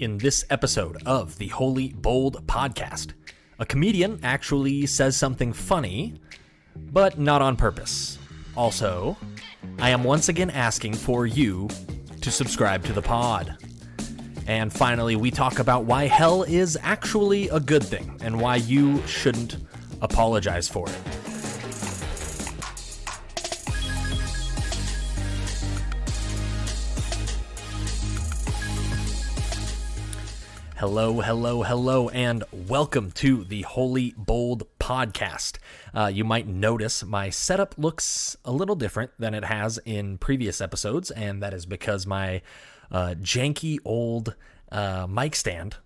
in this episode of the Holy Bold podcast. A comedian actually says something funny, but not on purpose. Also, I am once again asking for you to subscribe to the pod. And finally, we talk about why hell is actually a good thing and why you shouldn't apologize for it. Hello, hello, hello, and welcome to the Holy Bold podcast. Uh, you might notice my setup looks a little different than it has in previous episodes, and that is because my uh, janky old uh, mic stand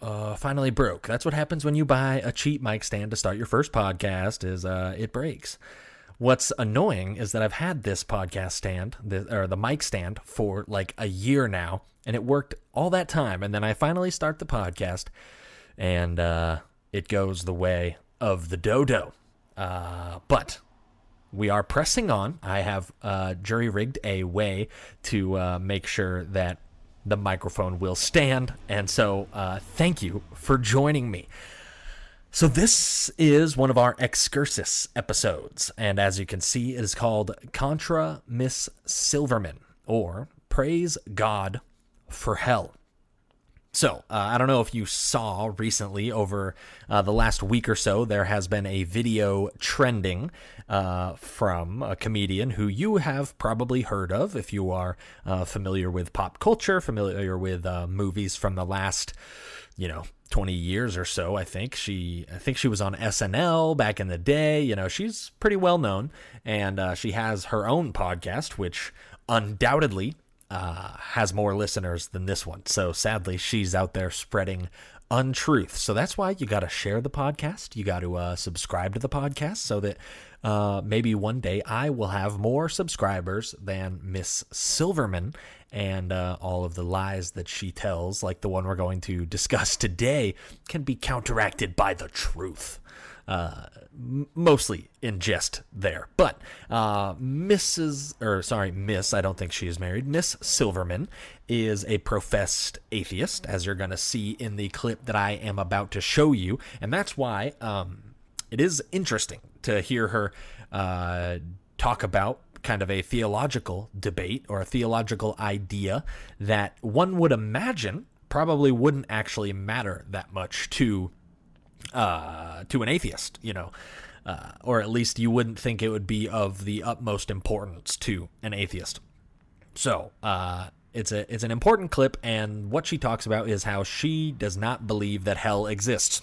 uh, finally broke. That's what happens when you buy a cheap mic stand to start your first podcast. Is uh, it breaks. What's annoying is that I've had this podcast stand, the, or the mic stand, for like a year now, and it worked all that time. And then I finally start the podcast, and uh, it goes the way of the dodo. Uh, but we are pressing on. I have uh, jury rigged a way to uh, make sure that the microphone will stand. And so, uh, thank you for joining me. So, this is one of our excursus episodes, and as you can see, it is called Contra Miss Silverman, or Praise God for Hell. So, uh, I don't know if you saw recently over uh, the last week or so, there has been a video trending uh, from a comedian who you have probably heard of if you are uh, familiar with pop culture, familiar with uh, movies from the last, you know, 20 years or so i think. She i think she was on snl back in the day you know she's pretty well known. And uh, she has her own podcast which undoubtedly uh, has more listeners than this one. So sadly she's out there spreading untruth. So that's why you got to share the podcast. You got to uh, subscribe to the podcast so that uh, maybe one day I will have more subscribers than Miss Silverman and uh, all of the lies that she tells, like the one we're going to discuss today, can be counteracted by the truth. Mostly in jest there. But uh, Mrs. or sorry, Miss, I don't think she is married. Miss Silverman is a professed atheist, as you're going to see in the clip that I am about to show you, and that's why um, it is interesting to hear her uh, talk about kind of a theological debate or a theological idea that one would imagine probably wouldn't actually matter that much to uh, to an atheist, you know, uh, or at least you wouldn't think it would be of the utmost importance to an atheist. So uh, it's a it's an important clip, and what she talks about is how she does not believe that hell exists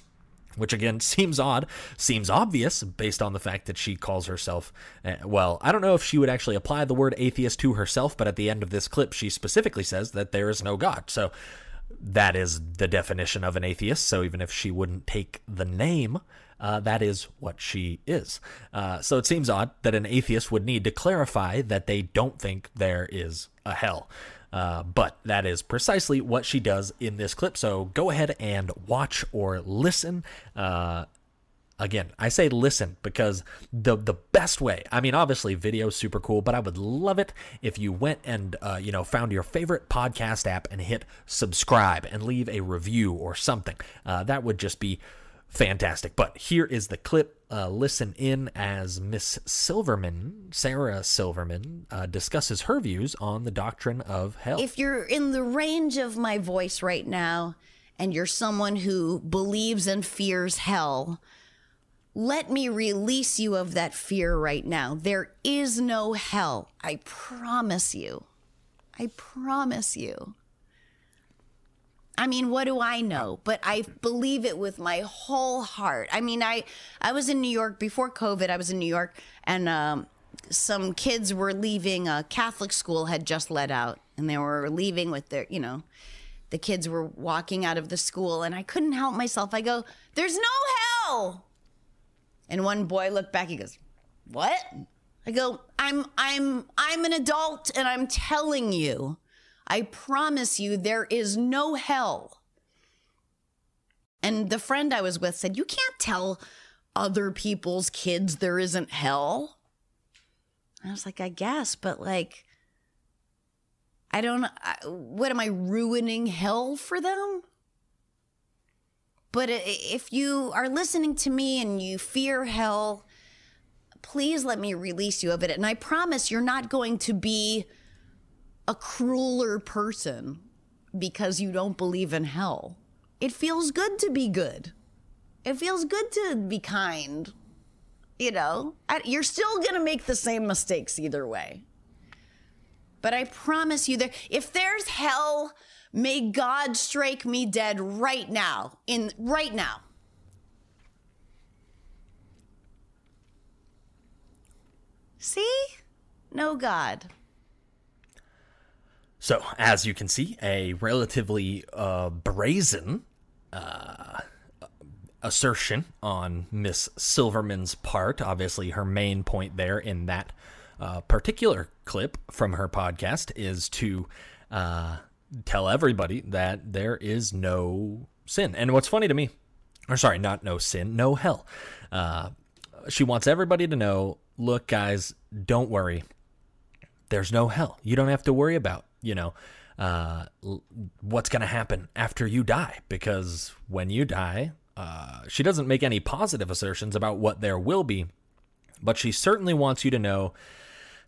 which again seems odd, seems obvious based on the fact that she calls herself, uh, well, I don't know if she would actually apply the word atheist to herself, but at the end of this clip, she specifically says that there is no God. So that is the definition of an atheist. So even if she wouldn't take the name, uh, that is what she is. Uh, so it seems odd that an atheist would need to clarify that they don't think there is a hell. Uh, but that is precisely what she does in this clip. So go ahead and watch or listen. Again, I say listen because the the best way. I mean, obviously, video super cool, but I would love it if you went and uh, you know found your favorite podcast app and hit subscribe and leave a review or something. Uh, that would just be fantastic. But here is the clip. Uh, listen in as Miss Silverman, Sarah Silverman, uh, discusses her views on the doctrine of hell. If you're in the range of my voice right now and you're someone who believes and fears hell, let me release you of that fear right now. There is no hell. I promise you. I promise you. I mean, what do I know? But I believe it with my whole heart. I mean, I I was in New York before COVID. I was in New York, and um, some kids were leaving. A Catholic school had just let out, and they were leaving with their, you know, the kids were walking out of the school, and I couldn't help myself. I go, "There's no hell," and one boy looked back. He goes, "What?" I go, "I'm I'm I'm an adult, and I'm telling you." I promise you, there is no hell. And the friend I was with said, You can't tell other people's kids there isn't hell. I was like, I guess, but like, I don't I, what am I ruining hell for them? But if you are listening to me and you fear hell, please let me release you of it. And I promise you're not going to be a crueler person because you don't believe in hell. It feels good to be good. It feels good to be kind. You know, you're still going to make the same mistakes either way. But I promise you, there, if there's hell, may God strike me dead right now. In right now. See? No God. So, as you can see, a relatively uh, brazen uh, assertion on Miss Silverman's part. Obviously, her main point there in that uh, particular clip from her podcast is to uh, tell everybody that there is no sin. And what's funny to me, or sorry, not no sin, no hell. Uh, she wants everybody to know look, guys, don't worry. There's no hell. You don't have to worry about, you know, uh, what's going to happen after you die. Because when you die, uh, she doesn't make any positive assertions about what there will be, but she certainly wants you to know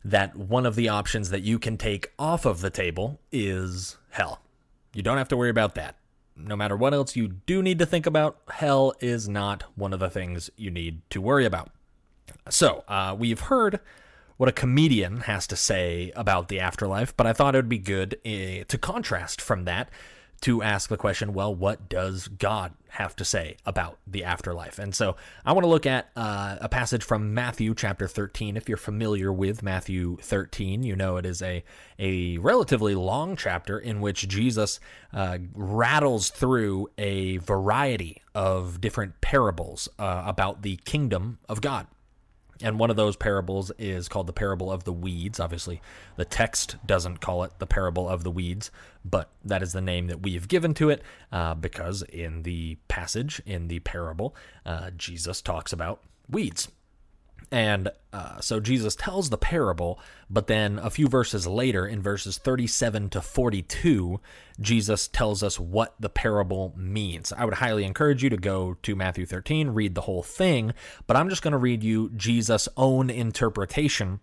that one of the options that you can take off of the table is hell. You don't have to worry about that. No matter what else you do need to think about, hell is not one of the things you need to worry about. So, uh, we've heard what a comedian has to say about the afterlife, but I thought it would be good uh, to contrast from that to ask the question well, what does God have to say about the afterlife? And so I want to look at uh, a passage from Matthew chapter 13. If you're familiar with Matthew 13, you know it is a, a relatively long chapter in which Jesus uh, rattles through a variety of different parables uh, about the kingdom of God. And one of those parables is called the parable of the weeds. Obviously, the text doesn't call it the parable of the weeds, but that is the name that we have given to it uh, because in the passage, in the parable, uh, Jesus talks about weeds. And uh, so Jesus tells the parable, but then a few verses later, in verses 37 to 42, Jesus tells us what the parable means. I would highly encourage you to go to Matthew 13, read the whole thing, but I'm just going to read you Jesus' own interpretation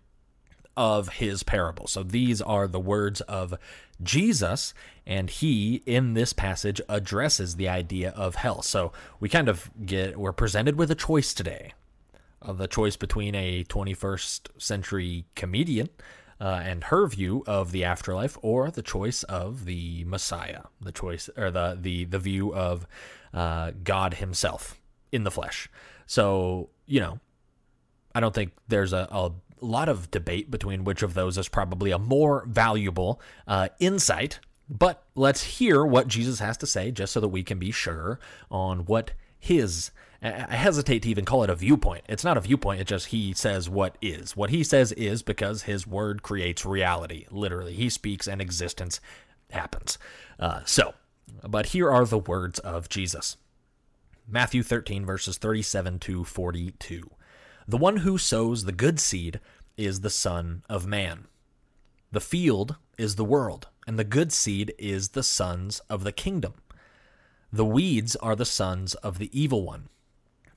of his parable. So these are the words of Jesus, and he in this passage addresses the idea of hell. So we kind of get we're presented with a choice today of the choice between a 21st century comedian uh, and her view of the afterlife, or the choice of the Messiah, the choice or the the the view of uh, God Himself in the flesh. So you know, I don't think there's a, a lot of debate between which of those is probably a more valuable uh, insight. But let's hear what Jesus has to say, just so that we can be sure on what his I hesitate to even call it a viewpoint. It's not a viewpoint, it's just he says what is. What he says is because his word creates reality, literally. He speaks and existence happens. Uh, so, but here are the words of Jesus Matthew 13, verses 37 to 42. The one who sows the good seed is the Son of Man. The field is the world, and the good seed is the sons of the kingdom. The weeds are the sons of the evil one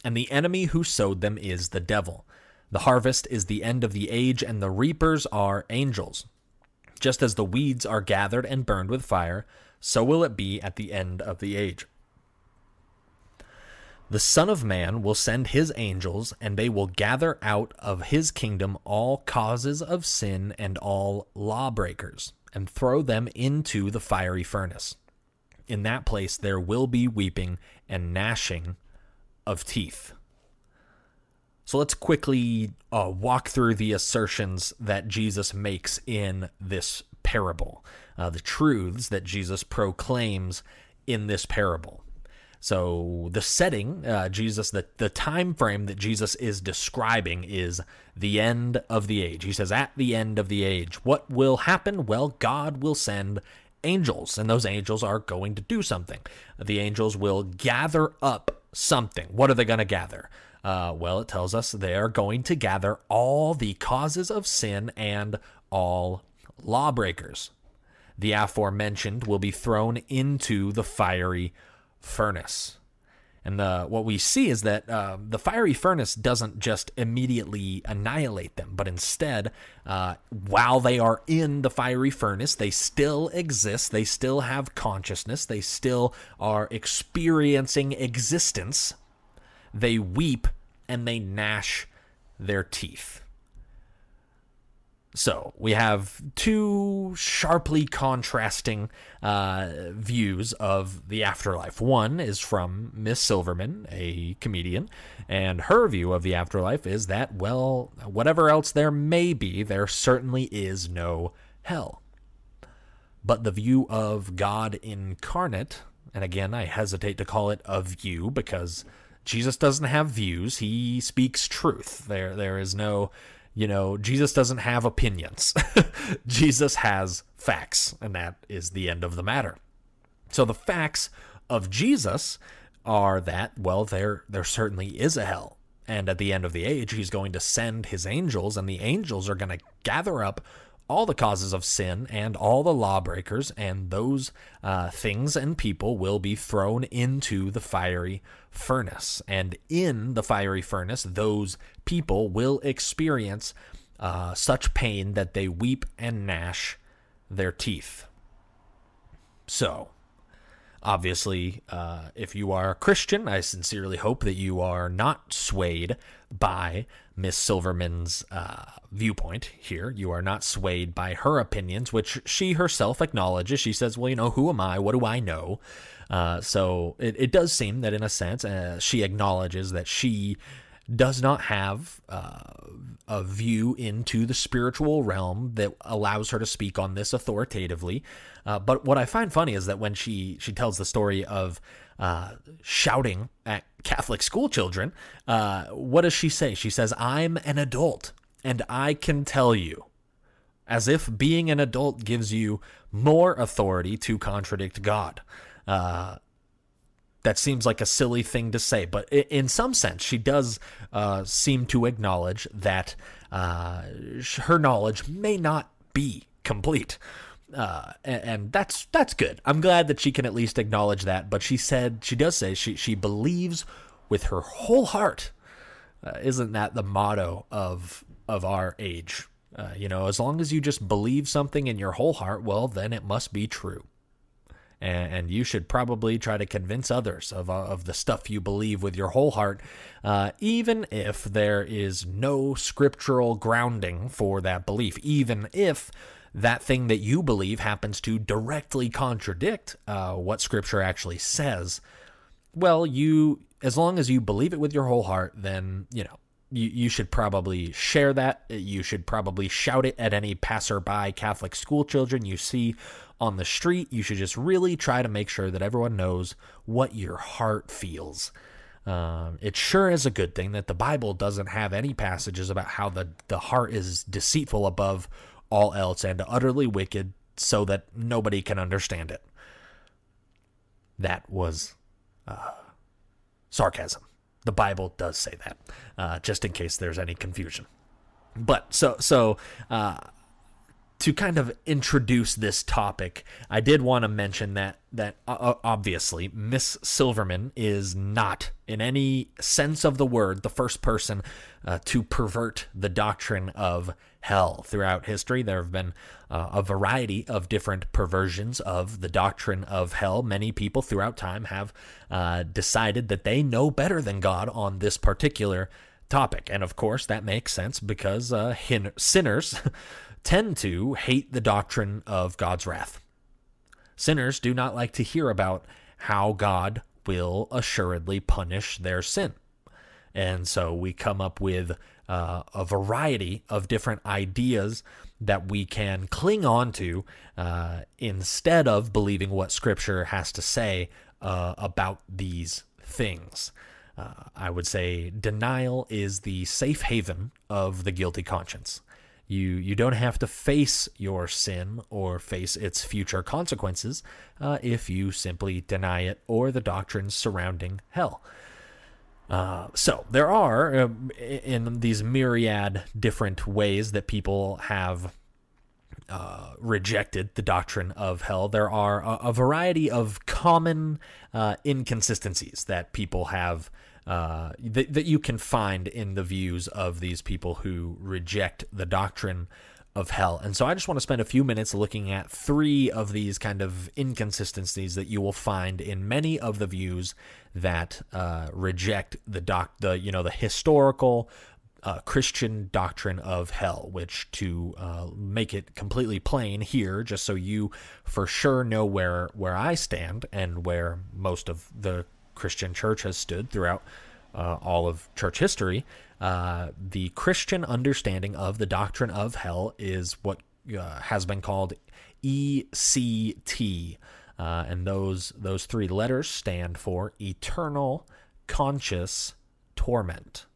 and the enemy who sowed them is the devil. The harvest is the end of the age, and the reapers are angels. Just as the weeds are gathered and burned with fire, so will it be at the end of the age. The Son of Man will send his angels, and they will gather out of his kingdom all causes of sin and all lawbreakers, and throw them into the fiery furnace. In that place there will be weeping and gnashing of teeth. So let's quickly uh, walk through the assertions that Jesus makes in this parable, uh, the truths that Jesus proclaims in this parable. So the setting, uh, Jesus, the, the time frame that Jesus is describing is the end of the age. He says, at the end of the age, what will happen? Well, God will send angels, and those angels are going to do something. The angels will gather up something. What are they going to gather? Uh, well, it tells us they are going to gather all the causes of sin and all lawbreakers. the aforementioned will be thrown into the fiery furnace. And the, what we see is that uh, the fiery furnace doesn't just immediately annihilate them, but instead, uh, while they are in the fiery furnace, they still exist. They still have consciousness. They still are experiencing existence. They weep and they gnash their teeth. So we have two sharply contrasting uh, views of the afterlife. One is from Miss Silverman, a comedian, and her view of the afterlife is that, well, whatever else there may be, there certainly is no hell. But the view of God incarnate, and again, I hesitate to call it a view because Jesus doesn't have views, he speaks truth. There, there is no you know, Jesus doesn't have opinions. Jesus has facts, and that is the end of the matter. So the facts of Jesus are that, well, there there certainly is a hell. And at the end of the age, he's going to send his angels, and the angels are going to gather up all the causes of sin and all the lawbreakers, and those uh, things and people will be thrown into the fiery furnace. And in the fiery furnace, those people will experience uh, such pain that they weep and gnash their teeth. So, obviously, uh, if you are a Christian, I sincerely hope that you are not swayed by Miss Silverman's uh, viewpoint here. You are not swayed by her opinions, which she herself acknowledges. She says, Well, you know, who am I? What do I know? Uh, so it, it does seem that, in a sense, uh, she acknowledges that she does not have uh, a view into the spiritual realm that allows her to speak on this authoritatively. Uh, but what I find funny is that when she she tells the story of uh, shouting at Catholic school children, uh, what does she say? She says, "I'm an adult, and I can tell you." As if being an adult gives you more authority to contradict God. That seems like a silly thing to say, but in some sense, she does uh, seem to acknowledge that uh, her knowledge may not be complete. Uh, and, and, that's that's good. I'm glad that she can at least acknowledge that. But she said she does say she she believes with her whole heart. Uh, isn't that the motto of of our age? Uh, you know, as long as you just believe something in your whole heart, well, then it must be true and, and you should probably try to convince others of, uh, of the stuff you believe with your whole heart, uh, even if there is no scriptural grounding for that belief, even if that thing that you believe happens to directly contradict uh, what scripture actually says. Well, you, as long as you believe it with your whole heart, then, you know, you, you should probably share that. You should probably shout it at any passerby Catholic school children you see on the street. You should just really try to make sure that everyone knows what your heart feels. Um, it sure is a good thing that the Bible doesn't have any passages about how the, the heart is deceitful above all else and utterly wicked so that nobody can understand it. That was uh, sarcasm. The Bible does say that, uh, just in case there's any confusion. But so so uh, to kind of introduce this topic, I did want to mention that that uh, obviously Miss Silverman is not, in any sense of the word, the first person uh, to pervert the doctrine of hell. Throughout history, there have been uh, a variety of different perversions of the doctrine of hell. Many people throughout time have uh, decided that they know better than God on this particular topic, and of course that makes sense because uh, hin- sinners. tend to hate the doctrine of God's wrath. Sinners do not like to hear about how God will assuredly punish their sin. And so we come up with uh, a variety of different ideas that we can cling on to uh, instead of believing what Scripture has to say uh, about these things. Uh, I would say denial is the safe haven of the guilty conscience. You you don't have to face your sin or face its future consequences uh, if you simply deny it or the doctrines surrounding hell. Uh, so there are uh, in these myriad different ways that people have uh, rejected the doctrine of hell, there are a, a variety of common uh, inconsistencies that people have. Uh, that, that you can find in the views of these people who reject the doctrine of hell. And so I just want to spend a few minutes looking at three of these kind of inconsistencies that you will find in many of the views that uh, reject the doc, the you know the historical uh, Christian doctrine of hell, which to uh, make it completely plain here, just so you for sure know where where I stand and where most of the Christian church has stood throughout uh, all of church history. Uh, the Christian understanding of the doctrine of hell is what uh, has been called ECT, uh, and those those three letters stand for eternal conscious torment.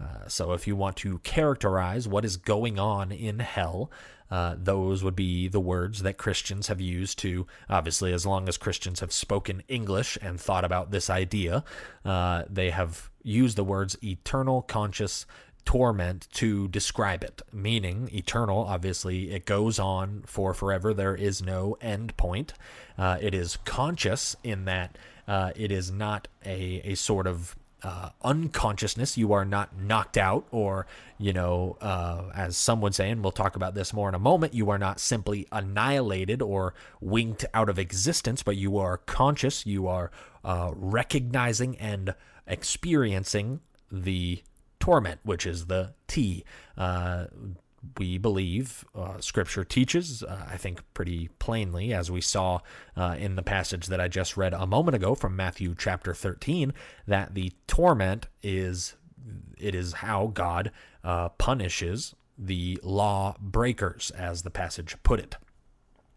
Uh, so, if you want to characterize what is going on in hell, uh, those would be the words that Christians have used to, obviously, as long as Christians have spoken English and thought about this idea, uh, they have used the words eternal conscious torment to describe it, meaning eternal. Obviously, it goes on for forever. There is no end point. Uh, it is conscious in that uh, it is not a, a sort of uh, unconsciousness. You are not knocked out, or, you know, uh, as some would say, and we'll talk about this more in a moment, you are not simply annihilated or winked out of existence, but you are conscious. You are uh, recognizing and experiencing the torment, which is the T. Uh, we believe uh, Scripture teaches, uh, I think, pretty plainly, as we saw uh, in the passage that I just read a moment ago from Matthew chapter 13, that the torment is it is how God uh, punishes the law breakers, as the passage put it.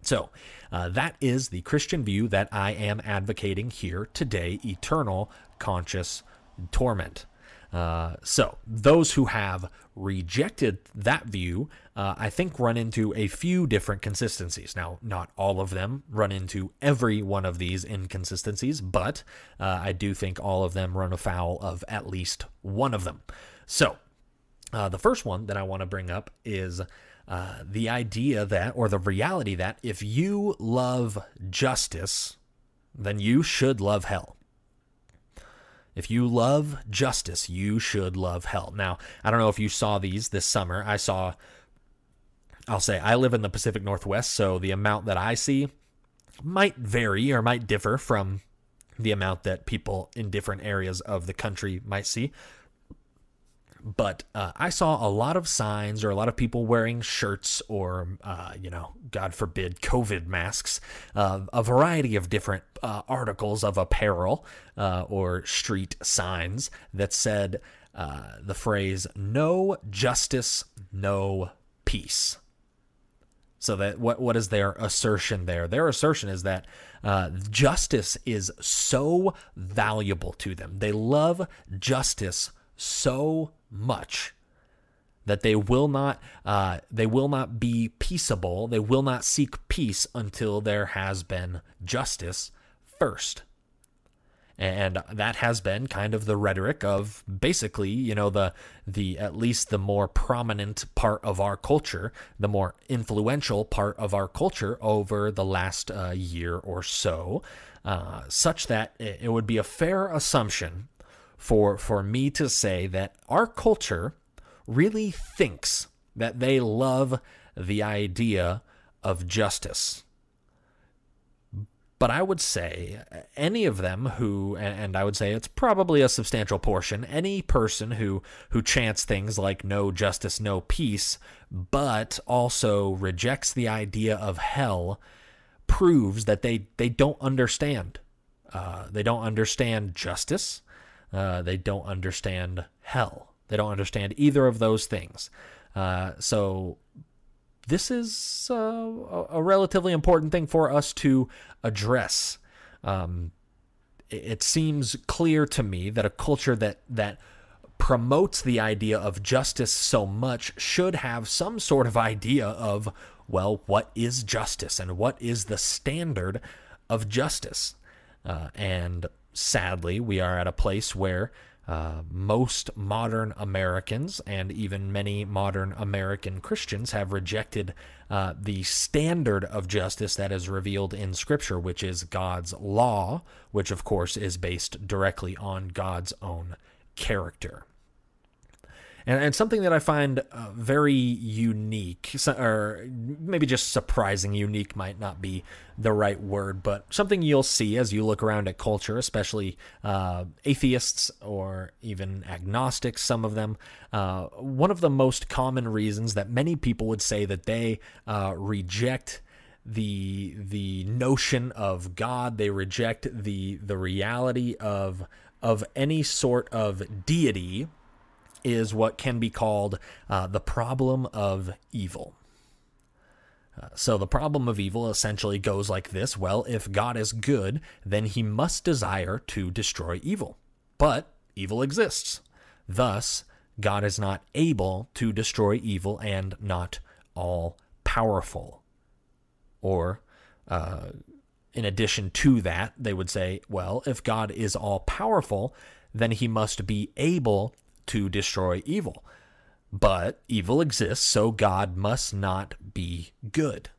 So, uh, that is the Christian view that I am advocating here today eternal conscious torment. Uh, so, those who have rejected that view, uh, I think, run into a few different consistencies. Now, not all of them run into every one of these inconsistencies, but uh, I do think all of them run afoul of at least one of them. So, uh, the first one that I want to bring up is uh, the idea that, or the reality that, if you love justice, then you should love hell. If you love justice, you should love hell. Now, I don't know if you saw these this summer. I saw, I'll say, I live in the Pacific Northwest, so the amount that I see might vary or might differ from the amount that people in different areas of the country might see but uh, I saw a lot of signs or a lot of people wearing shirts or, uh, you know, God forbid, COVID masks, uh, a variety of different uh, articles of apparel uh, or street signs that said uh, the phrase, no justice, no peace. So that what what is their assertion there? Their assertion is that uh, justice is so valuable to them. They love justice so much that they will not uh, they will not be peaceable. They will not seek peace until there has been justice first. And that has been kind of the rhetoric of basically you know the the at least the more prominent part of our culture the more influential part of our culture over the last uh, year or so uh, such that it would be a fair assumption for for me to say that our culture really thinks that they love the idea of justice. But I would say any of them who, and I would say it's probably a substantial portion, any person who who chants things like "no justice, no peace," but also rejects the idea of hell, proves that they they don't understand. Uh, they don't understand justice. Uh, they don't understand hell. They don't understand either of those things. Uh, so this is uh, a relatively important thing for us to address. Um, it seems clear to me that a culture that that promotes the idea of justice so much should have some sort of idea of well, what is justice and what is the standard of justice, uh, and sadly, we are at a place where uh, most modern Americans and even many modern American Christians have rejected uh, the standard of justice that is revealed in Scripture, which is God's law, which of course is based directly on God's own character and, and something that I find uh, very unique, or maybe just surprising. Unique might not be the right word, but something you'll see as you look around at culture, especially uh, atheists or even agnostics, some of them. Uh, one of the most common reasons that many people would say that they uh, reject the the notion of God. They reject the the reality of of any sort of deity is what can be called uh, the problem of evil. Uh, so, the problem of evil essentially goes like this Well, if God is good, then he must desire to destroy evil. But evil exists. Thus, God is not able to destroy evil and not all powerful. Or, uh, in addition to that, they would say, well, if God is all powerful, then he must be able to destroy evil. But evil exists, so God must not be good.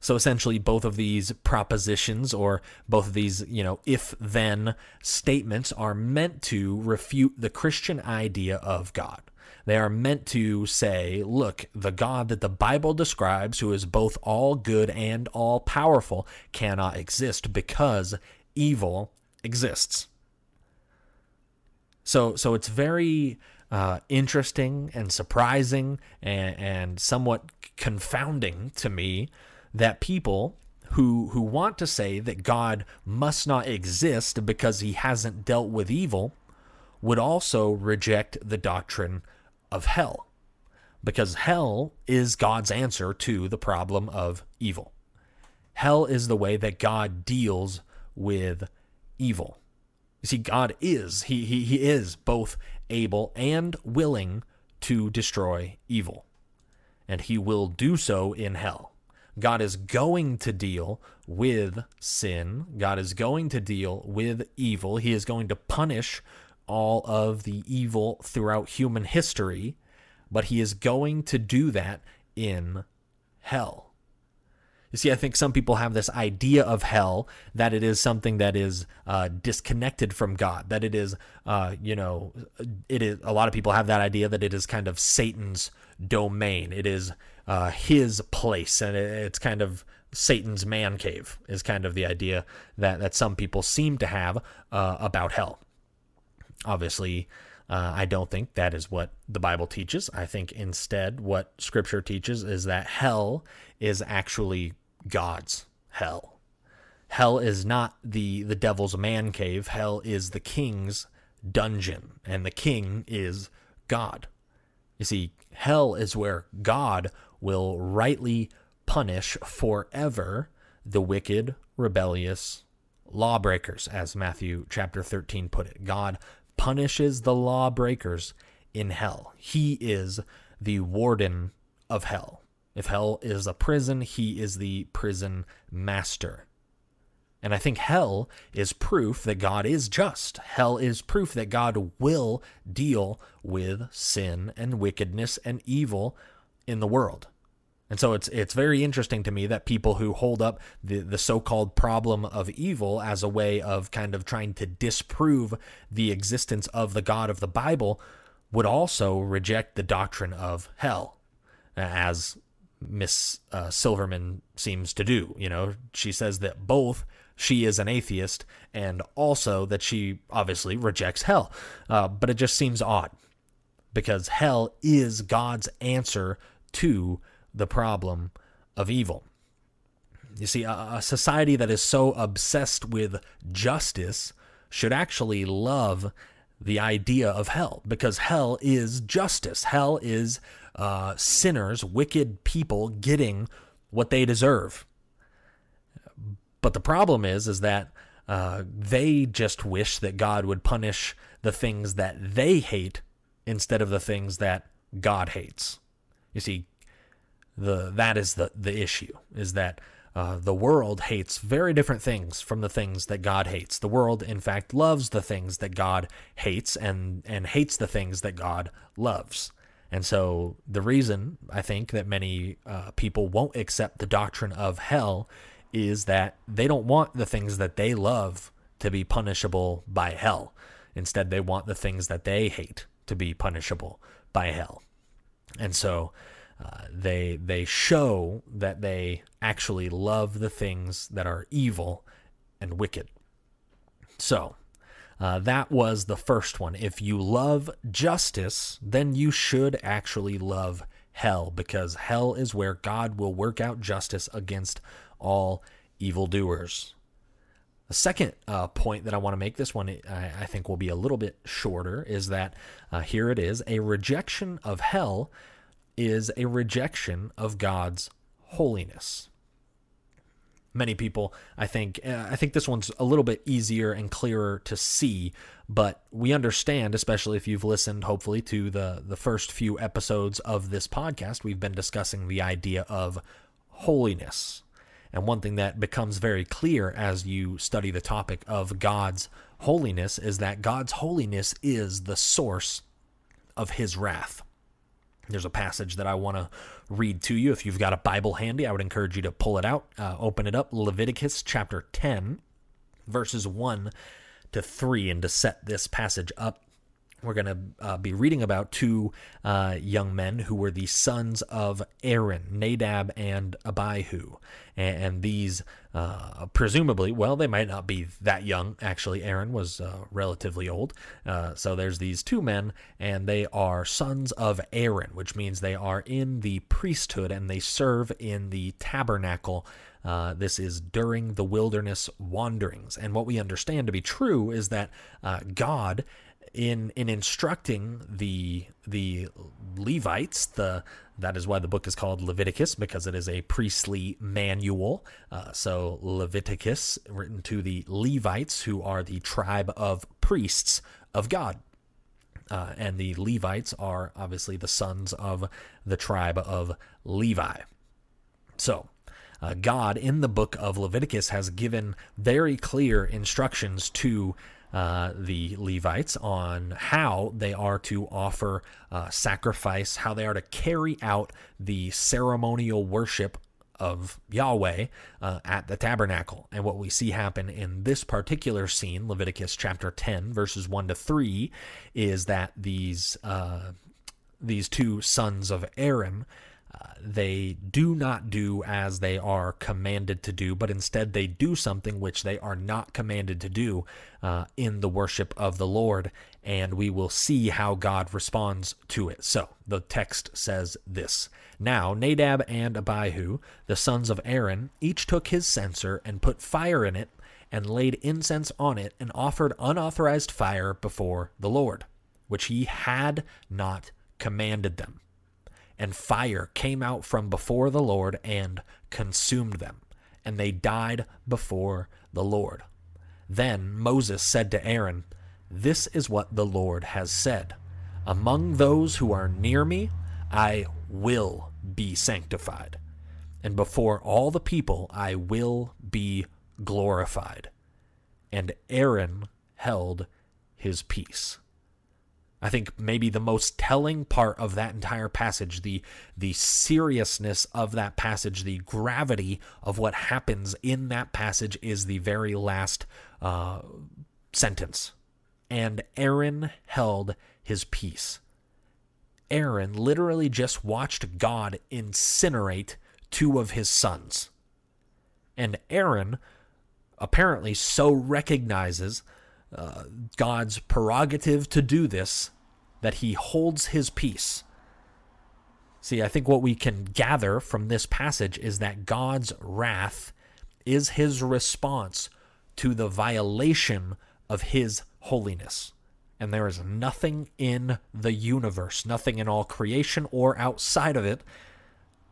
So essentially, both of these propositions or both of these, you know, if then statements are meant to refute the Christian idea of God. They are meant to say, look, the God that the Bible describes, who is both all good and all powerful, cannot exist because evil exists. So so it's very uh, interesting and surprising and, and somewhat confounding to me that people who who want to say that God must not exist because he hasn't dealt with evil would also reject the doctrine of hell because hell is God's answer to the problem of evil. Hell is the way that God deals with evil. See, God is, he, he, he is both able and willing to destroy evil. And he will do so in hell. God is going to deal with sin. God is going to deal with evil. He is going to punish all of the evil throughout human history, but he is going to do that in hell. You see, I think some people have this idea of hell that it is something that is uh, disconnected from God, that it is, uh, you know, it is. A lot of people have that idea that it is kind of Satan's domain. It is uh, his place, and it's kind of Satan's man cave. Is kind of the idea that that some people seem to have uh, about hell. Obviously, uh, I don't think that is what the Bible teaches. I think instead, what Scripture teaches is that hell is actually God's hell. Hell is not the, the devil's man cave, hell is the king's dungeon, and the king is God. You see, hell is where God will rightly punish forever the wicked, rebellious lawbreakers, as Matthew chapter 13 put it. God punishes the lawbreakers in hell. He is the warden of hell. If hell is a prison, he is the prison master. And I think hell is proof that God is just. Hell is proof that God will deal with sin and wickedness and evil in the world. And so it's it's very interesting to me that people who hold up the, the so-called problem of evil as a way of kind of trying to disprove the existence of the God of the Bible would also reject the doctrine of hell, uh, as Miss uh, Silverman seems to do. You know, she says that both she is an atheist and also that she obviously rejects hell. Uh, but it just seems odd because hell is God's answer to the problem of evil. You see, a, a society that is so obsessed with justice should actually love the idea of hell because hell is justice. Hell is uh, sinners, wicked people getting what they deserve. But the problem is, is that uh, they just wish that God would punish the things that they hate instead of the things that God hates. You see, the that is the the issue is that uh, the world hates very different things from the things that God hates. The world, in fact, loves the things that God hates and, and hates the things that God loves. And so, the reason I think that many uh, people won't accept the doctrine of hell is that they don't want the things that they love to be punishable by hell. Instead, they want the things that they hate to be punishable by hell. And so, uh, they they show that they actually love the things that are evil and wicked. So uh, that was the first one. If you love justice, then you should actually love hell because hell is where God will work out justice against all evildoers. The second uh, point that I want to make, this one I, I, think will be a little bit shorter, is that uh, here it is a rejection of hell is a rejection of God's holiness. Many people, I think, uh, I think this one's a little bit easier and clearer to see, but we understand, especially if you've listened, hopefully, to the the first few episodes of this podcast. We've been discussing the idea of holiness, and one thing that becomes very clear as you study the topic of God's holiness is that God's holiness is the source of His wrath. There's a passage that I want to read to you. If you've got a Bible handy, I would encourage you to pull it out, uh, open it up. Leviticus chapter 10, verses 1 to 3. And to set this passage up, we're going to uh, be reading about two uh, young men who were the sons of Aaron, Nadab and Abihu. And, and these, uh, presumably, well, they might not be that young. Actually, Aaron was uh, relatively old. Uh, so there's these two men, and they are sons of Aaron, which means they are in the priesthood and they serve in the tabernacle. Uh, this is during the wilderness wanderings. And what we understand to be true is that uh, God in in instructing the the Levites, the that is why the book is called Leviticus because it is a priestly manual. Uh, so Leviticus, written to the Levites, who are the tribe of priests of God. Uh, and the Levites are obviously the sons of the tribe of Levi. So, uh, God in the book of Leviticus has given very clear instructions to uh, the Levites on how they are to offer uh, sacrifice, how they are to carry out the ceremonial worship of Yahweh uh, at the tabernacle. And what we see happen in this particular scene, Leviticus chapter 10, verses 1 to 3, is that these, uh, these two sons of Aaron they do not do as they are commanded to do, but instead they do something which they are not commanded to do uh, in the worship of the Lord. And we will see how God responds to it. So the text says this Now Nadab and Abihu, the sons of Aaron, each took his censer and put fire in it and laid incense on it and offered unauthorized fire before the Lord, which he had not commanded them and fire came out from before the Lord and consumed them, and they died before the Lord. Then Moses said to Aaron, This is what the Lord has said Among those who are near me, I will be sanctified, and before all the people, I will be glorified. And Aaron held his peace. I think maybe the most telling part of that entire passage, the the seriousness of that passage, the gravity of what happens in that passage is the very last uh, sentence. And Aaron held his peace. Aaron literally just watched God incinerate two of his sons. And Aaron apparently so recognizes uh, God's prerogative to do this that he holds his peace. See, I think what we can gather from this passage is that God's wrath is his response to the violation of his holiness. And there is nothing in the universe, nothing in all creation or outside of it,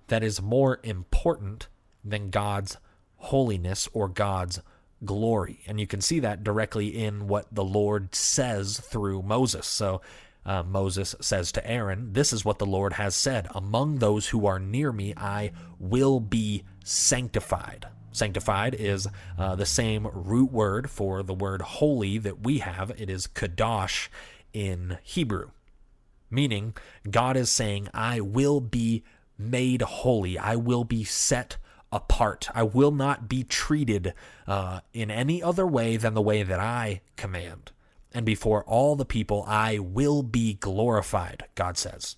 that is more important than God's holiness or God's glory. And you can see that directly in what the Lord says through Moses. So uh, Moses says to Aaron, This is what the Lord has said Among those who are near me, I will be sanctified. Sanctified is uh, the same root word for the word holy that we have. It is kadosh in Hebrew, meaning God is saying, I will be made holy. I will be set apart. I will not be treated uh, in any other way than the way that I command. And before all the people, I will be glorified, God says.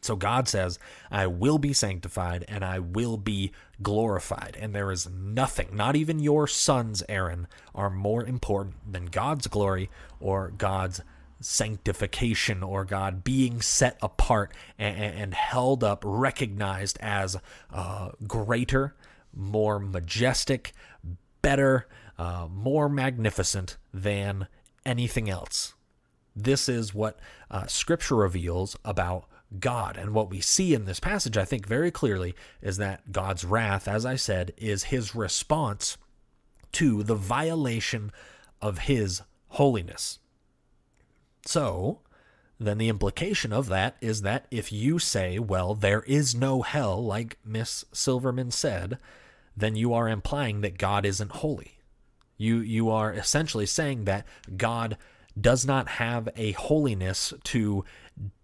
So God says, I will be sanctified and I will be glorified. And there is nothing, not even your sons, Aaron, are more important than God's glory or God's sanctification or God being set apart and, and held up, recognized as uh, greater, more majestic, better, uh, more magnificent than anything else. This is what uh, Scripture reveals about God. And what we see in this passage, I think, very clearly is that God's wrath, as I said, is his response to the violation of his holiness. So, then the implication of that is that if you say, well, there is no hell, like Miss Silverman said, then you are implying that God isn't holy. You, you are essentially saying that God does not have a holiness to,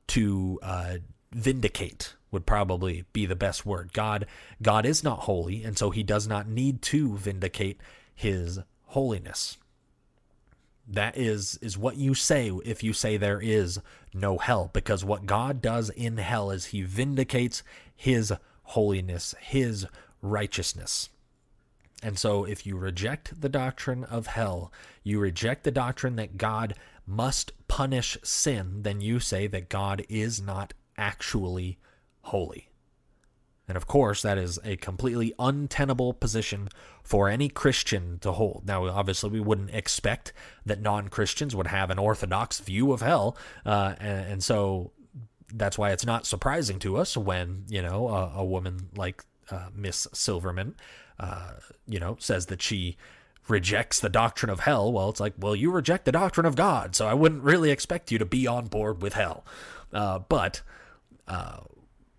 to uh, vindicate would probably be the best word. God God is not holy and so he does not need to vindicate his holiness. That is is what you say if you say there is no hell because what God does in hell is he vindicates his holiness, his righteousness. And so if you reject the doctrine of hell, you reject the doctrine that God must punish sin, then you say that God is not actually holy. And of course, that is a completely untenable position for any Christian to hold. Now, obviously, we wouldn't expect that non Christians would have an orthodox view of hell. Uh, and, and, so that's why it's not surprising to us when, you know, a, a woman like uh, Miss Silverman, uh, you know, says that she rejects the doctrine of hell. Well, it's like, well, you reject the doctrine of God, so I wouldn't really expect you to be on board with hell. Uh, but uh,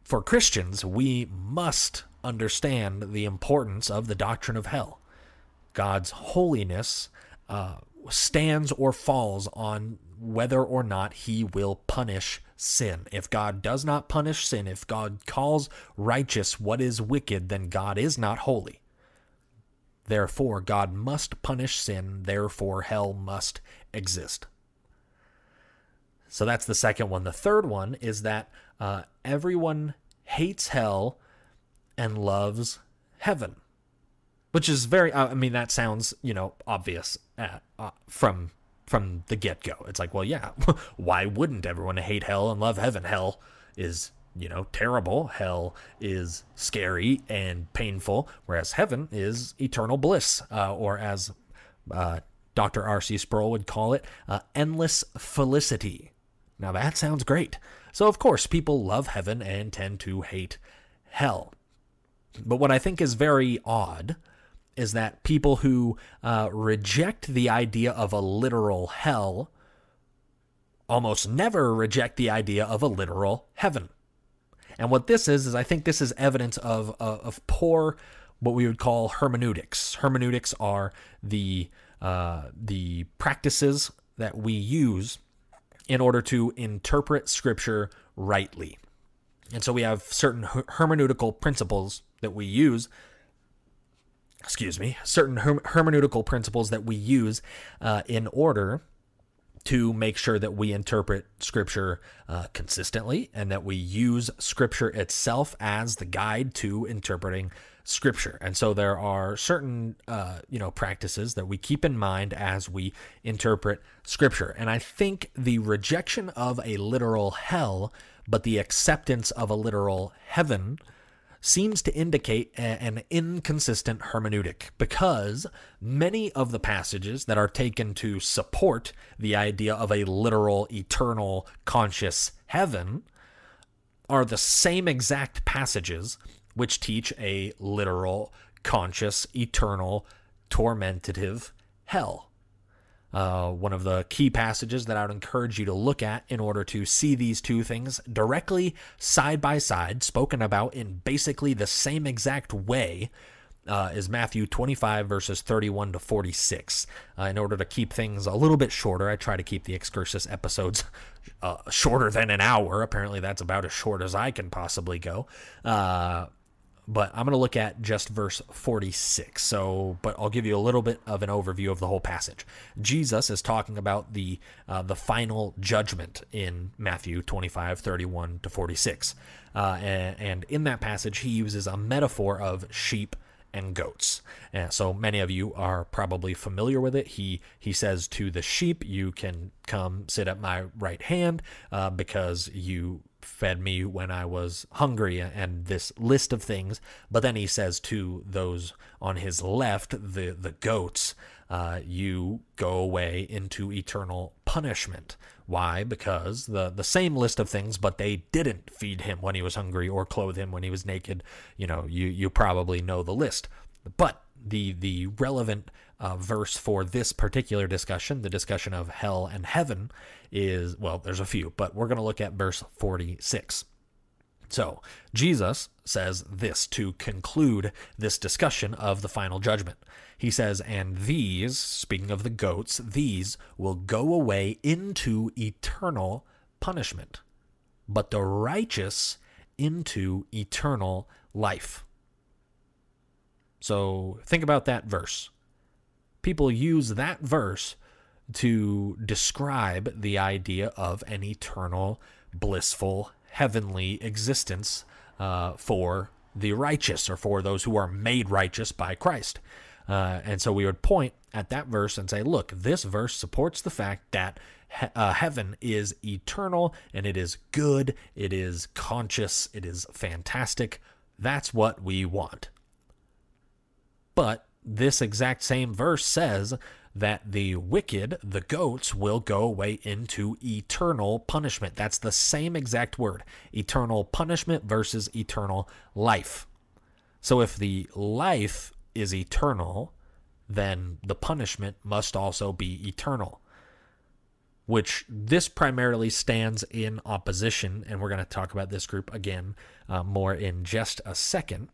for Christians, we must understand the importance of the doctrine of hell. God's holiness uh, stands or falls on whether or not he will punish sin. If God does not punish sin, if God calls righteous what is wicked, then God is not holy. Therefore, God must punish sin, therefore, hell must exist. So that's the second one. The third one is that uh, everyone hates hell and loves heaven, which is very. I mean, that sounds you know obvious at, uh, from from the get go. It's like, well, yeah, why wouldn't everyone hate hell and love heaven? Hell is you know terrible. Hell is scary and painful, whereas heaven is eternal bliss, uh, or as uh, Dr. R.C. Sproul would call it, uh, endless felicity. Now that sounds great. So, of course, people love heaven and tend to hate hell. But what I think is very odd is that people who uh, reject the idea of a literal hell almost never reject the idea of a literal heaven. And what this is, is I think this is evidence of, of, of poor, what we would call hermeneutics. Hermeneutics are the, uh, the practices that we use in order to interpret scripture rightly. And so we have certain hermeneutical principles that we use. Excuse me, certain hermeneutical principles that we use uh, in order to make sure that we interpret scripture uh, consistently and that we use scripture itself as the guide to interpreting scripture. And so there are certain, uh, you know, practices that we keep in mind as we interpret scripture. And I think the rejection of a literal hell, but the acceptance of a literal heaven seems to indicate a, an inconsistent hermeneutic because many of the passages that are taken to support the idea of a literal, eternal, conscious heaven are the same exact passages which teach a literal, conscious, eternal, tormentative hell. Uh, one of the key passages that I would encourage you to look at in order to see these two things directly side by side, spoken about in basically the same exact way, uh, is Matthew 25, verses 31 to 46. Uh, in order to keep things a little bit shorter, I try to keep the excursus episodes uh, shorter than an hour. Apparently, that's about as short as I can possibly go. But I'm going to look at just verse 46. So, but I'll give you a little bit of an overview of the whole passage. Jesus is talking about the uh, the final judgment in Matthew 25, 31 to 46. Uh, and, and in that passage, he uses a metaphor of sheep and goats. And so many of you are probably familiar with it. He he says to the sheep, "You can come sit at my right hand uh, because you fed me when I was hungry," and this list of things. But then he says to those on his left, the the goats, uh, "You go away into eternal punishment." Why? Because the the same list of things, but they didn't feed him when he was hungry or clothe him when he was naked. You know, you you probably know the list. But the the relevant uh, verse for this particular discussion, the discussion of hell and heaven, is well, there's a few, but we're going to look at verse 46. So, Jesus says this to conclude this discussion of the final judgment. He says, And these, speaking of the goats, these will go away into eternal punishment, but the righteous into eternal life. So, think about that verse. People use that verse to describe the idea of an eternal, blissful heavenly existence uh, for the righteous or for those who are made righteous by Christ. Uh, and so we would point at that verse and say, look, this verse supports the fact that he- uh, heaven is eternal and it is good, it is conscious, it is fantastic. That's what we want. But this exact same verse says that the wicked, the goats, will go away into eternal punishment. That's the same exact word eternal punishment versus eternal life. So if the life is eternal, then the punishment must also be eternal. Which this primarily stands in opposition, and we're going to talk about this group again uh, more in just a second.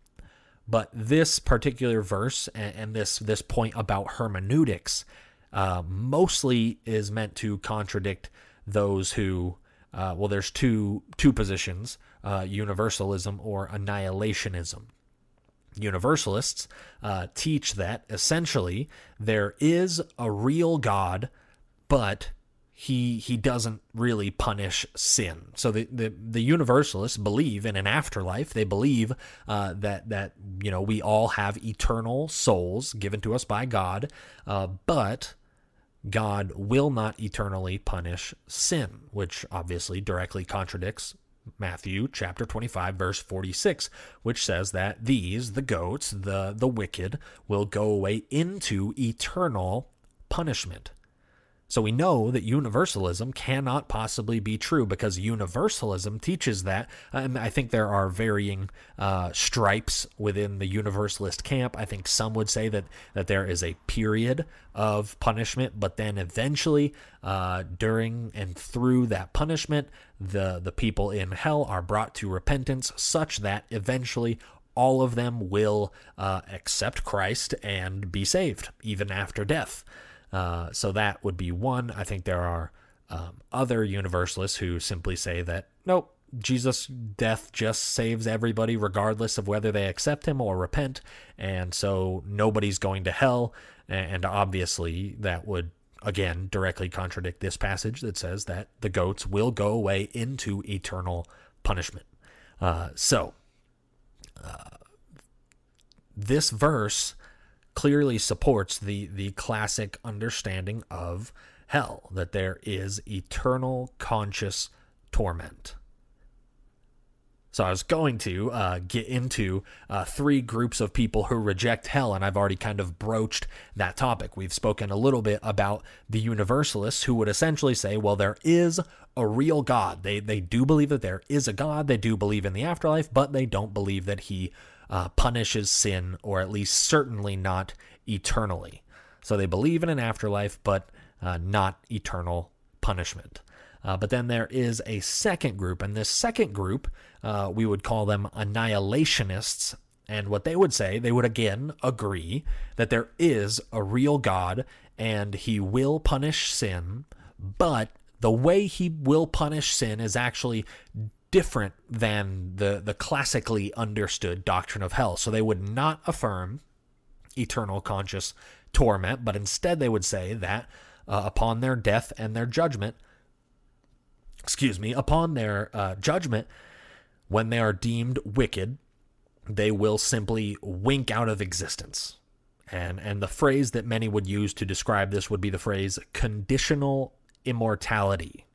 But this particular verse and, and this this point about hermeneutics uh, mostly is meant to contradict those who uh, well, there's two two positions: uh, universalism or annihilationism. Universalists uh, teach that essentially there is a real God, but he he doesn't really punish sin. So the, the, the universalists believe in an afterlife. They believe uh, that that you know we all have eternal souls given to us by God, uh, but God will not eternally punish sin, which obviously directly contradicts Matthew chapter 25 verse 46 which says that these the goats the the wicked will go away into eternal punishment so we know that universalism cannot possibly be true because universalism teaches that. And I think there are varying uh, stripes within the universalist camp. I think some would say that that there is a period of punishment, but then eventually, uh, during and through that punishment, the the people in hell are brought to repentance, such that eventually all of them will uh, accept Christ and be saved, even after death. Uh, so that would be one. I think there are um, other universalists who simply say that, nope, Jesus' death just saves everybody, regardless of whether they accept him or repent. And so nobody's going to hell. And obviously, that would, again, directly contradict this passage that says that the goats will go away into eternal punishment. Uh, so, uh, this verse clearly supports the the classic understanding of hell that there is eternal conscious torment. So I was going to uh, get into uh, three groups of people who reject hell, and I've already kind of broached that topic. We've spoken a little bit about the universalists who would essentially say, well, there is a real God. They they do believe that there is a God. They do believe in the afterlife, but they don't believe that He uh, punishes sin, or at least certainly not eternally. So they believe in an afterlife, but uh, not eternal punishment. Uh, but then there is a second group, and this second group, uh, we would call them annihilationists. And what they would say, they would again agree that there is a real God and he will punish sin, but the way he will punish sin is actually different than the, the classically understood doctrine of hell. So they would not affirm eternal conscious torment, but instead they would say that uh, upon their death and their judgment, excuse me, upon their uh, judgment, when they are deemed wicked, they will simply wink out of existence. And, and the phrase that many would use to describe this would be the phrase conditional immortality.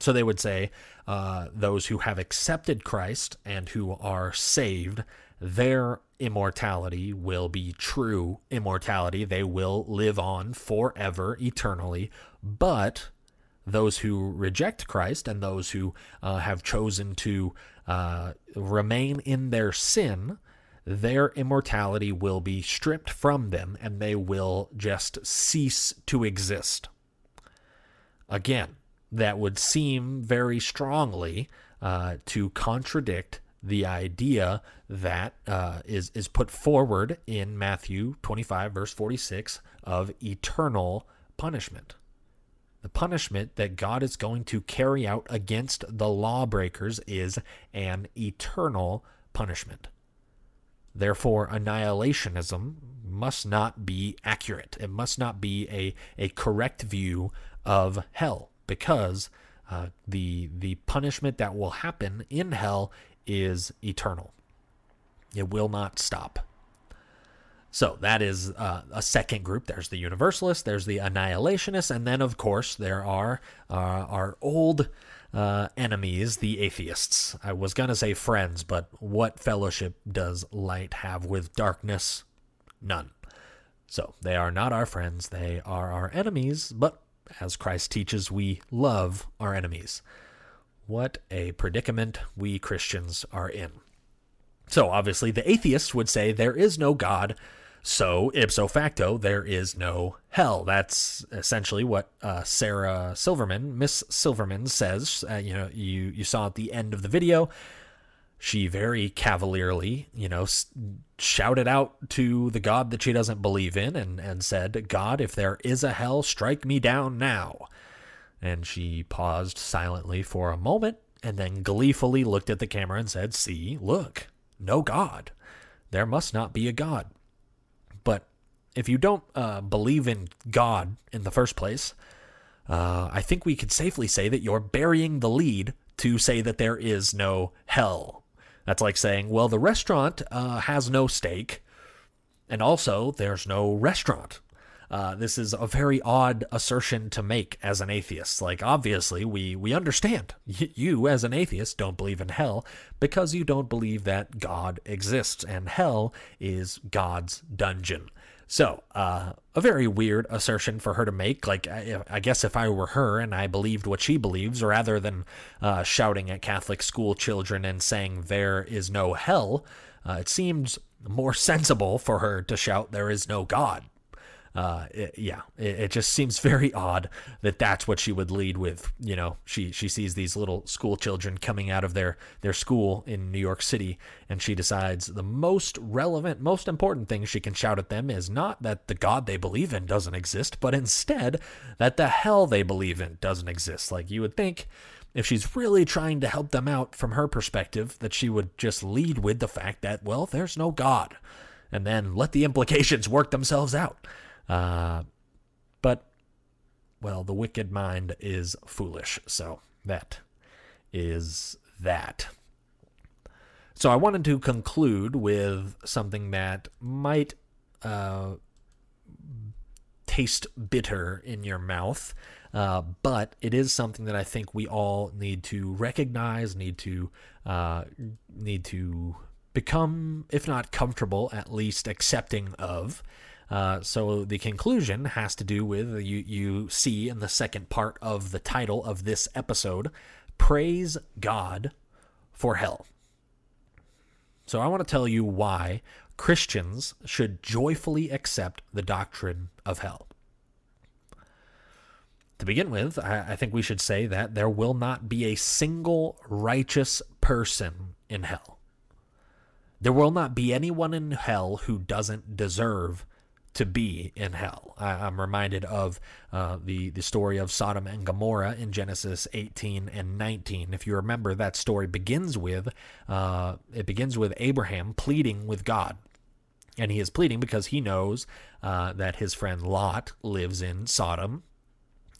So they would say uh, those who have accepted Christ and who are saved, their immortality will be true immortality. They will live on forever, eternally. But those who reject Christ and those who uh, have chosen to uh, remain in their sin, their immortality will be stripped from them and they will just cease to exist. Again, that would seem very strongly uh, to contradict the idea that uh, is is put forward in Matthew 25 verse 46 of eternal punishment. The punishment that God is going to carry out against the lawbreakers is an eternal punishment. Therefore, annihilationism must not be accurate. It must not be a, a correct view of hell because uh, the the punishment that will happen in hell is eternal. It will not stop. So that is uh, a second group. There's the universalists, there's the annihilationists, and then of course there are uh, our old uh, enemies, the atheists. I was gonna say friends, but what fellowship does light have with darkness? None. So they are not our friends; they are our enemies. But as Christ teaches, we love our enemies. What a predicament we Christians are in. So, obviously, the atheists would say there is no God, so ipso facto, there is no hell. That's essentially what uh, Sarah Silverman, Miss Silverman, says. Uh, you know, you you saw at the end of the video she very cavalierly, you know, shouted out to the God that she doesn't believe in and, and said, God, if there is a hell, strike me down now. And she paused silently for a moment and then gleefully looked at the camera and said, See, look, no God. There must not be a God. But if you don't uh, believe in God in the first place, uh, I think we could safely say that you're burying the lead to say that there is no hell that's like saying, well, the restaurant uh, has no steak, and also there's no restaurant. Uh, this is a very odd assertion to make as an atheist. Like, obviously, we, we understand. You, as an atheist, don't believe in hell because you don't believe that God exists, and hell is God's dungeon. So, uh, a very weird assertion for her to make. Like, I, I, guess if I were her and I believed what she believes, rather than uh, shouting at Catholic school children and saying there is no hell, uh, it seems more sensible for her to shout there is no God uh, it, yeah, it, it, just seems very odd that that's what she would lead with. You know, she she sees these little school children coming out of their their school in New York City, and she decides the most relevant, most important thing she can shout at them is not that the God they believe in doesn't exist, but instead that the hell they believe in doesn't exist. Like you would think. If she's really trying to help them out from her perspective, that she would just lead with the fact that, well, there's no God, and then let the implications work themselves out. Uh, but, well, the wicked mind is foolish. So that is that. So I wanted to conclude with something that might uh, taste bitter in your mouth, uh, but it is something that I think we all need to recognize, need to uh, need to become, if not comfortable, at least accepting of. Uh, so the conclusion has to do with you, you see in the second part of the title of this episode Praise God for Hell. So I want to tell you why Christians should joyfully accept the doctrine of hell. To begin with, I, I think we should say that there will not be a single righteous person in hell. There will not be anyone in hell who doesn't deserve to be in hell. I, am reminded of uh, the the story of Sodom and Gomorrah in Genesis 18 and 19. If you remember, that story begins with uh, it begins with Abraham pleading with God, and he is pleading because he knows uh, that his friend Lot lives in Sodom.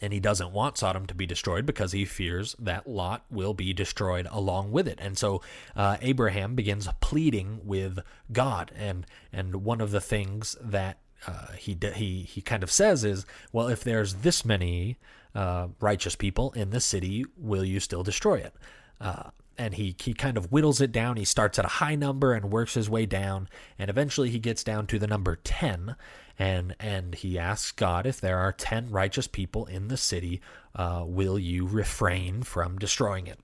And he doesn't want Sodom to be destroyed because he fears that Lot will be destroyed along with it. And so uh, Abraham begins pleading with God. And, and one of the things that uh, he he he kind of says is, well, if there's this many uh, righteous people in the city, will you still destroy it? Uh, and he he kind of whittles it down. He starts at a high number and works his way down, and eventually he gets down to the number ten, and and he asks God if there are ten righteous people in the city, uh, will you refrain from destroying it?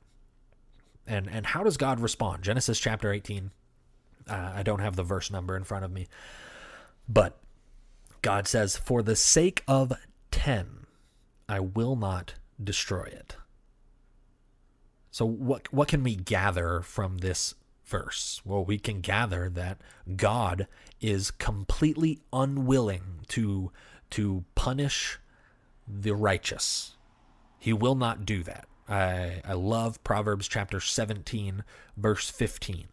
And and how does God respond? Genesis chapter eighteen. Uh, I don't have the verse number in front of me, but God says, For the sake of 10, I will not destroy it. So, what, what can we gather from this verse? Well, we can gather that God is completely unwilling to, to punish the righteous. He will not do that. I, I love Proverbs chapter 17, verse 15.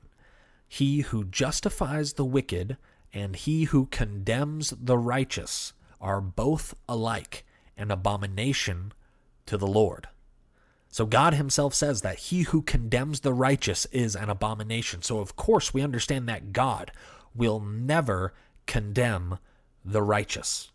He who justifies the wicked and he who condemns the righteous are both alike an abomination to the Lord. So God himself says that he who condemns the righteous is an abomination. So of course we understand that God will never condemn the righteous.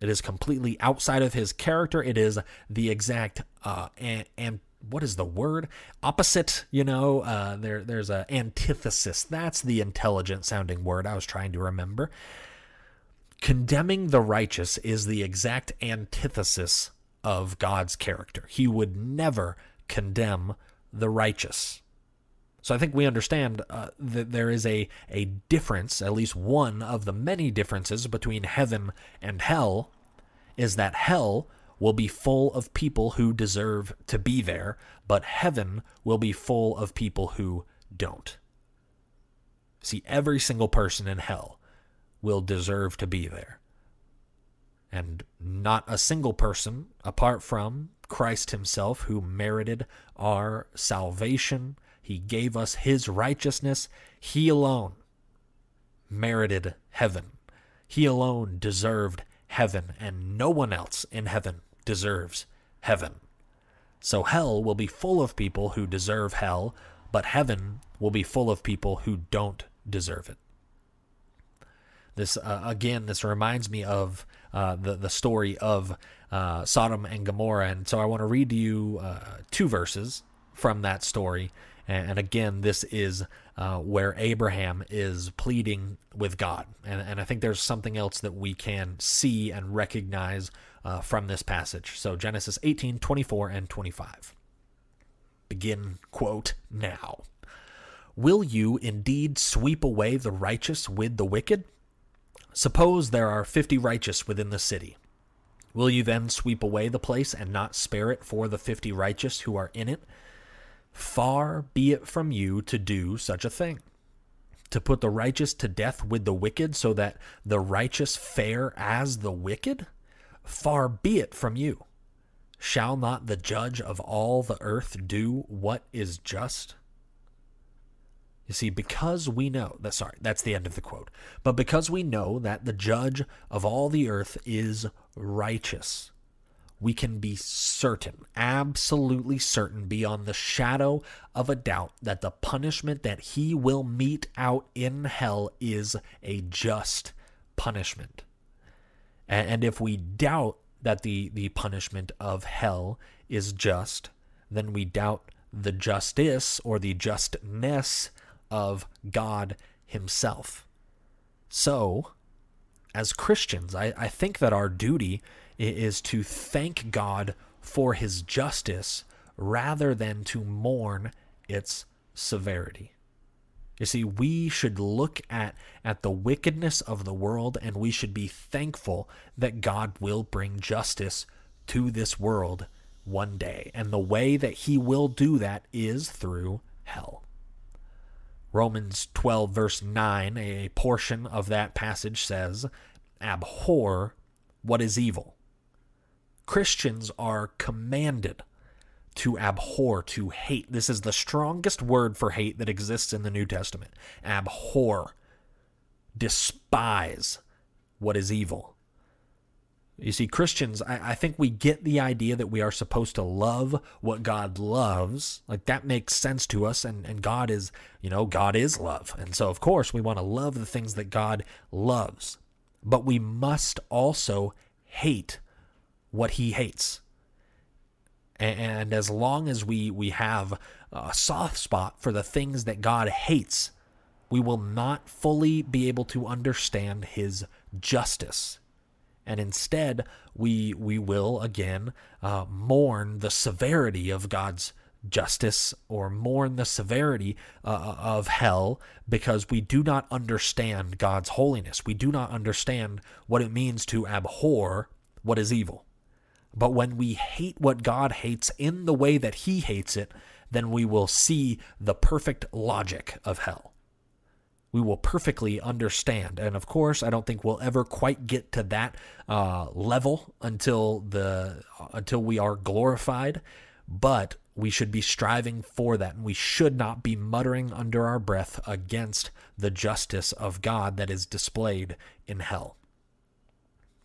It is completely outside of his character. It is the exact uh, and, and what is the word? Opposite you know uh, there there's a antithesis. That's the intelligent sounding word i was trying to remember. Condemning the righteous is the exact antithesis of god's character. He would never condemn the righteous. So i think we understand uh, that there is a, a difference at least one of the many differences between heaven and hell is that hell will be full of people who deserve to be there, but heaven will be full of people who don't. See, every single person in hell will deserve to be there. And not a single person, apart from Christ Himself, who merited our salvation, He gave us His righteousness, He alone merited heaven. He alone deserved heaven, and no one else in heaven deserves heaven. So hell will be full of people who deserve hell, but heaven will be full of people who don't deserve it. This uh, again, this reminds me of uh, the the story of uh, Sodom and Gomorrah, and so I want to read to you uh, two verses from that story. And, again, this is uh, where Abraham is pleading with God, and, and I think there's something else that we can see and recognize uh, from this passage. So Genesis 18, 24, and 25. Begin, quote, now. Will you indeed sweep away the righteous with the wicked? Suppose there are fifty righteous within the city. Will you then sweep away the place and not spare it for the fifty righteous who are in it? Far be it from you to do such a thing. To put the righteous to death with the wicked, so that the righteous fare as the wicked? Far be it from you. Shall not the judge of all the earth do what is just? You see, because we know that, sorry, that's the end of the quote. But because we know that the judge of all the earth is righteous, we can be certain, absolutely certain, beyond the shadow of a doubt, that the punishment that he will mete out in hell is a just punishment. And if we doubt that the, the punishment of hell is just, then we doubt the justice or the justness of God Himself. So, as Christians, I, I think that our duty is to thank God for His justice rather than to mourn its severity. You see, we should look at, at the wickedness of the world and we should be thankful that God will bring justice to this world one day. And the way that he will do that is through hell. Romans 12, verse 9, a portion of that passage says, Abhor what is evil. Christians are commanded to abhor, to hate. This is the strongest word for hate that exists in the New Testament. Abhor, despise what is evil. You see, Christians, I, I, think we get the idea that we are supposed to love what God loves. Like that makes sense to us, and, and God is, you know, God is love. And so, of course, we want to love the things that God loves. But we must also hate what He hates. And, as long as we, we have a soft spot for the things that God hates, we will not fully be able to understand His justice and instead we we will again uh, mourn the severity of God's justice or mourn the severity uh, of hell because we do not understand God's holiness. We do not understand what it means to abhor what is evil. But when we hate what God hates in the way that He hates it, then we will see the perfect logic of hell we will perfectly understand. And of course, I don't think we'll ever quite get to that uh, level until the until we are glorified. But we should be striving for that, and we should not be muttering under our breath against the justice of God that is displayed in hell.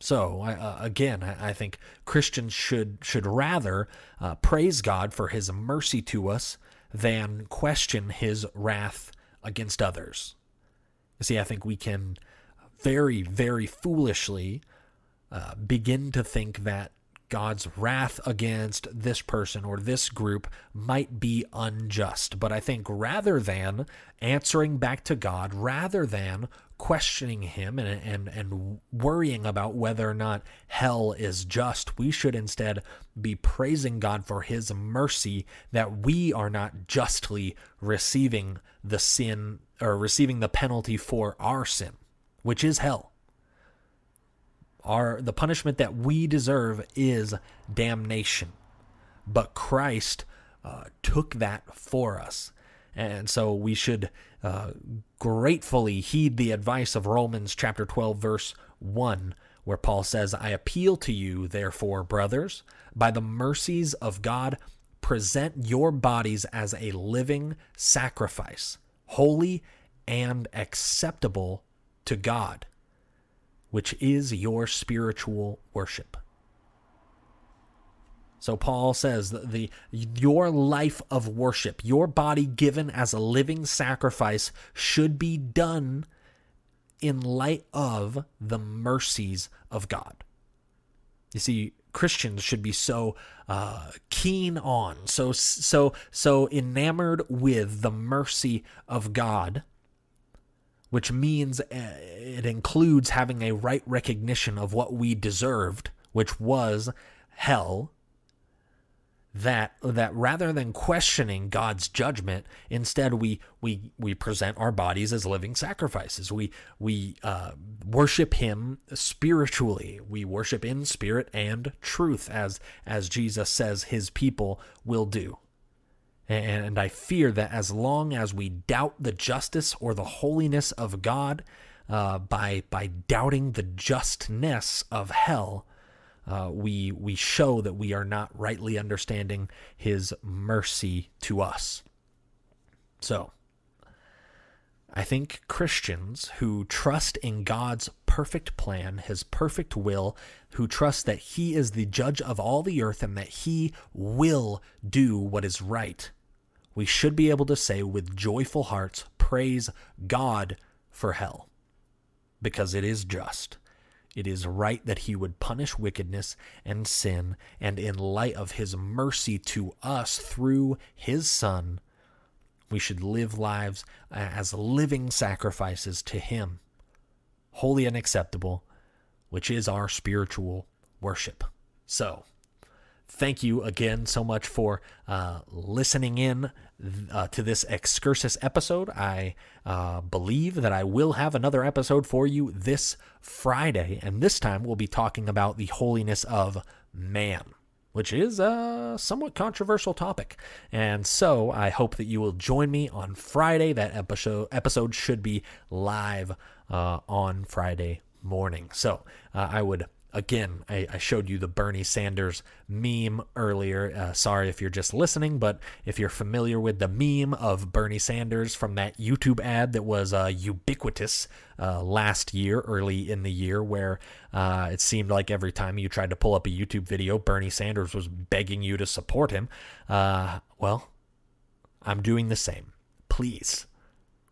So uh, again, I think Christians should should rather uh, praise God for His mercy to us than question His wrath against others. See, I think we can very, very foolishly uh, begin to think that God's wrath against this person or this group might be unjust. But I think rather than answering back to God, rather than questioning Him and, and, and worrying about whether or not hell is just, we should instead be praising God for His mercy that we are not justly receiving the sin or receiving the penalty for our sin, which is hell. Our the punishment that we deserve is damnation. But Christ uh, took that for us. And so we should uh, gratefully heed the advice of Romans chapter 12, verse 1, where Paul says, I appeal to you, therefore, brothers, by the mercies of God, present your bodies as a living sacrifice, holy and acceptable to God, which is your spiritual worship. So Paul says that the your life of worship, your body given as a living sacrifice should be done in light of the mercies of God. You see, Christians should be so uh, keen on, so so so enamored with the mercy of God, which means uh, it includes having a right recognition of what we deserved, which was hell that that rather than questioning God's judgment, instead we we we present our bodies as living sacrifices. We we uh, worship Him spiritually. We worship in spirit and truth, as as Jesus says His people will do. And I fear that as long as we doubt the justice or the holiness of God uh, by by doubting the justness of hell, uh, we we show that we are not rightly understanding His mercy to us. So, I think Christians who trust in God's perfect plan, His perfect will, who trust that He is the judge of all the earth and that He will do what is right, we should be able to say with joyful hearts, Praise God for hell, because it is just. It is right that he would punish wickedness and sin, and in light of his mercy to us through his Son, we should live lives uh, as living sacrifices to him, holy and acceptable, which is our spiritual worship. So, thank you again so much for uh, listening in uh, to this excursus episode. I uh, believe that I will have another episode for you this Friday, and this time we'll be talking about the holiness of man which is a somewhat controversial topic. And so I hope that you will join me on Friday. That episode episode should be live uh, on Friday morning. So uh, I would again, I, I, showed you the Bernie Sanders meme earlier. Uh, sorry if you're just listening, but if you're familiar with the meme of Bernie Sanders from that YouTube ad that was uh, ubiquitous uh, last year, early in the year, where uh, it seemed like every time you tried to pull up a YouTube video, Bernie Sanders was begging you to support him. Uh, well, I'm doing the same. Please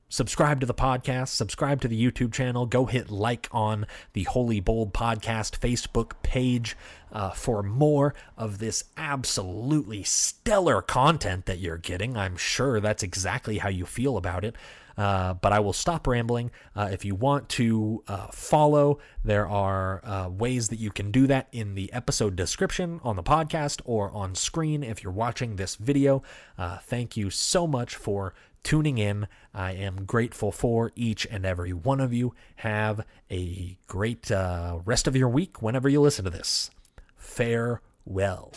subscribe to the podcast, subscribe to the YouTube channel, go hit like on the Holy Bold Podcast Facebook page uh, for more of this absolutely stellar content that you're getting. I'm sure that's exactly how you feel about it. Uh, but I will stop rambling. Uh, if you want to uh, follow, there are uh, ways that you can do that in the episode description on the podcast or on screen if you're watching this video. Uh, thank you so much for tuning in. I am grateful for each and every one of you. Have a great uh, rest of your week whenever you listen to this. Farewell.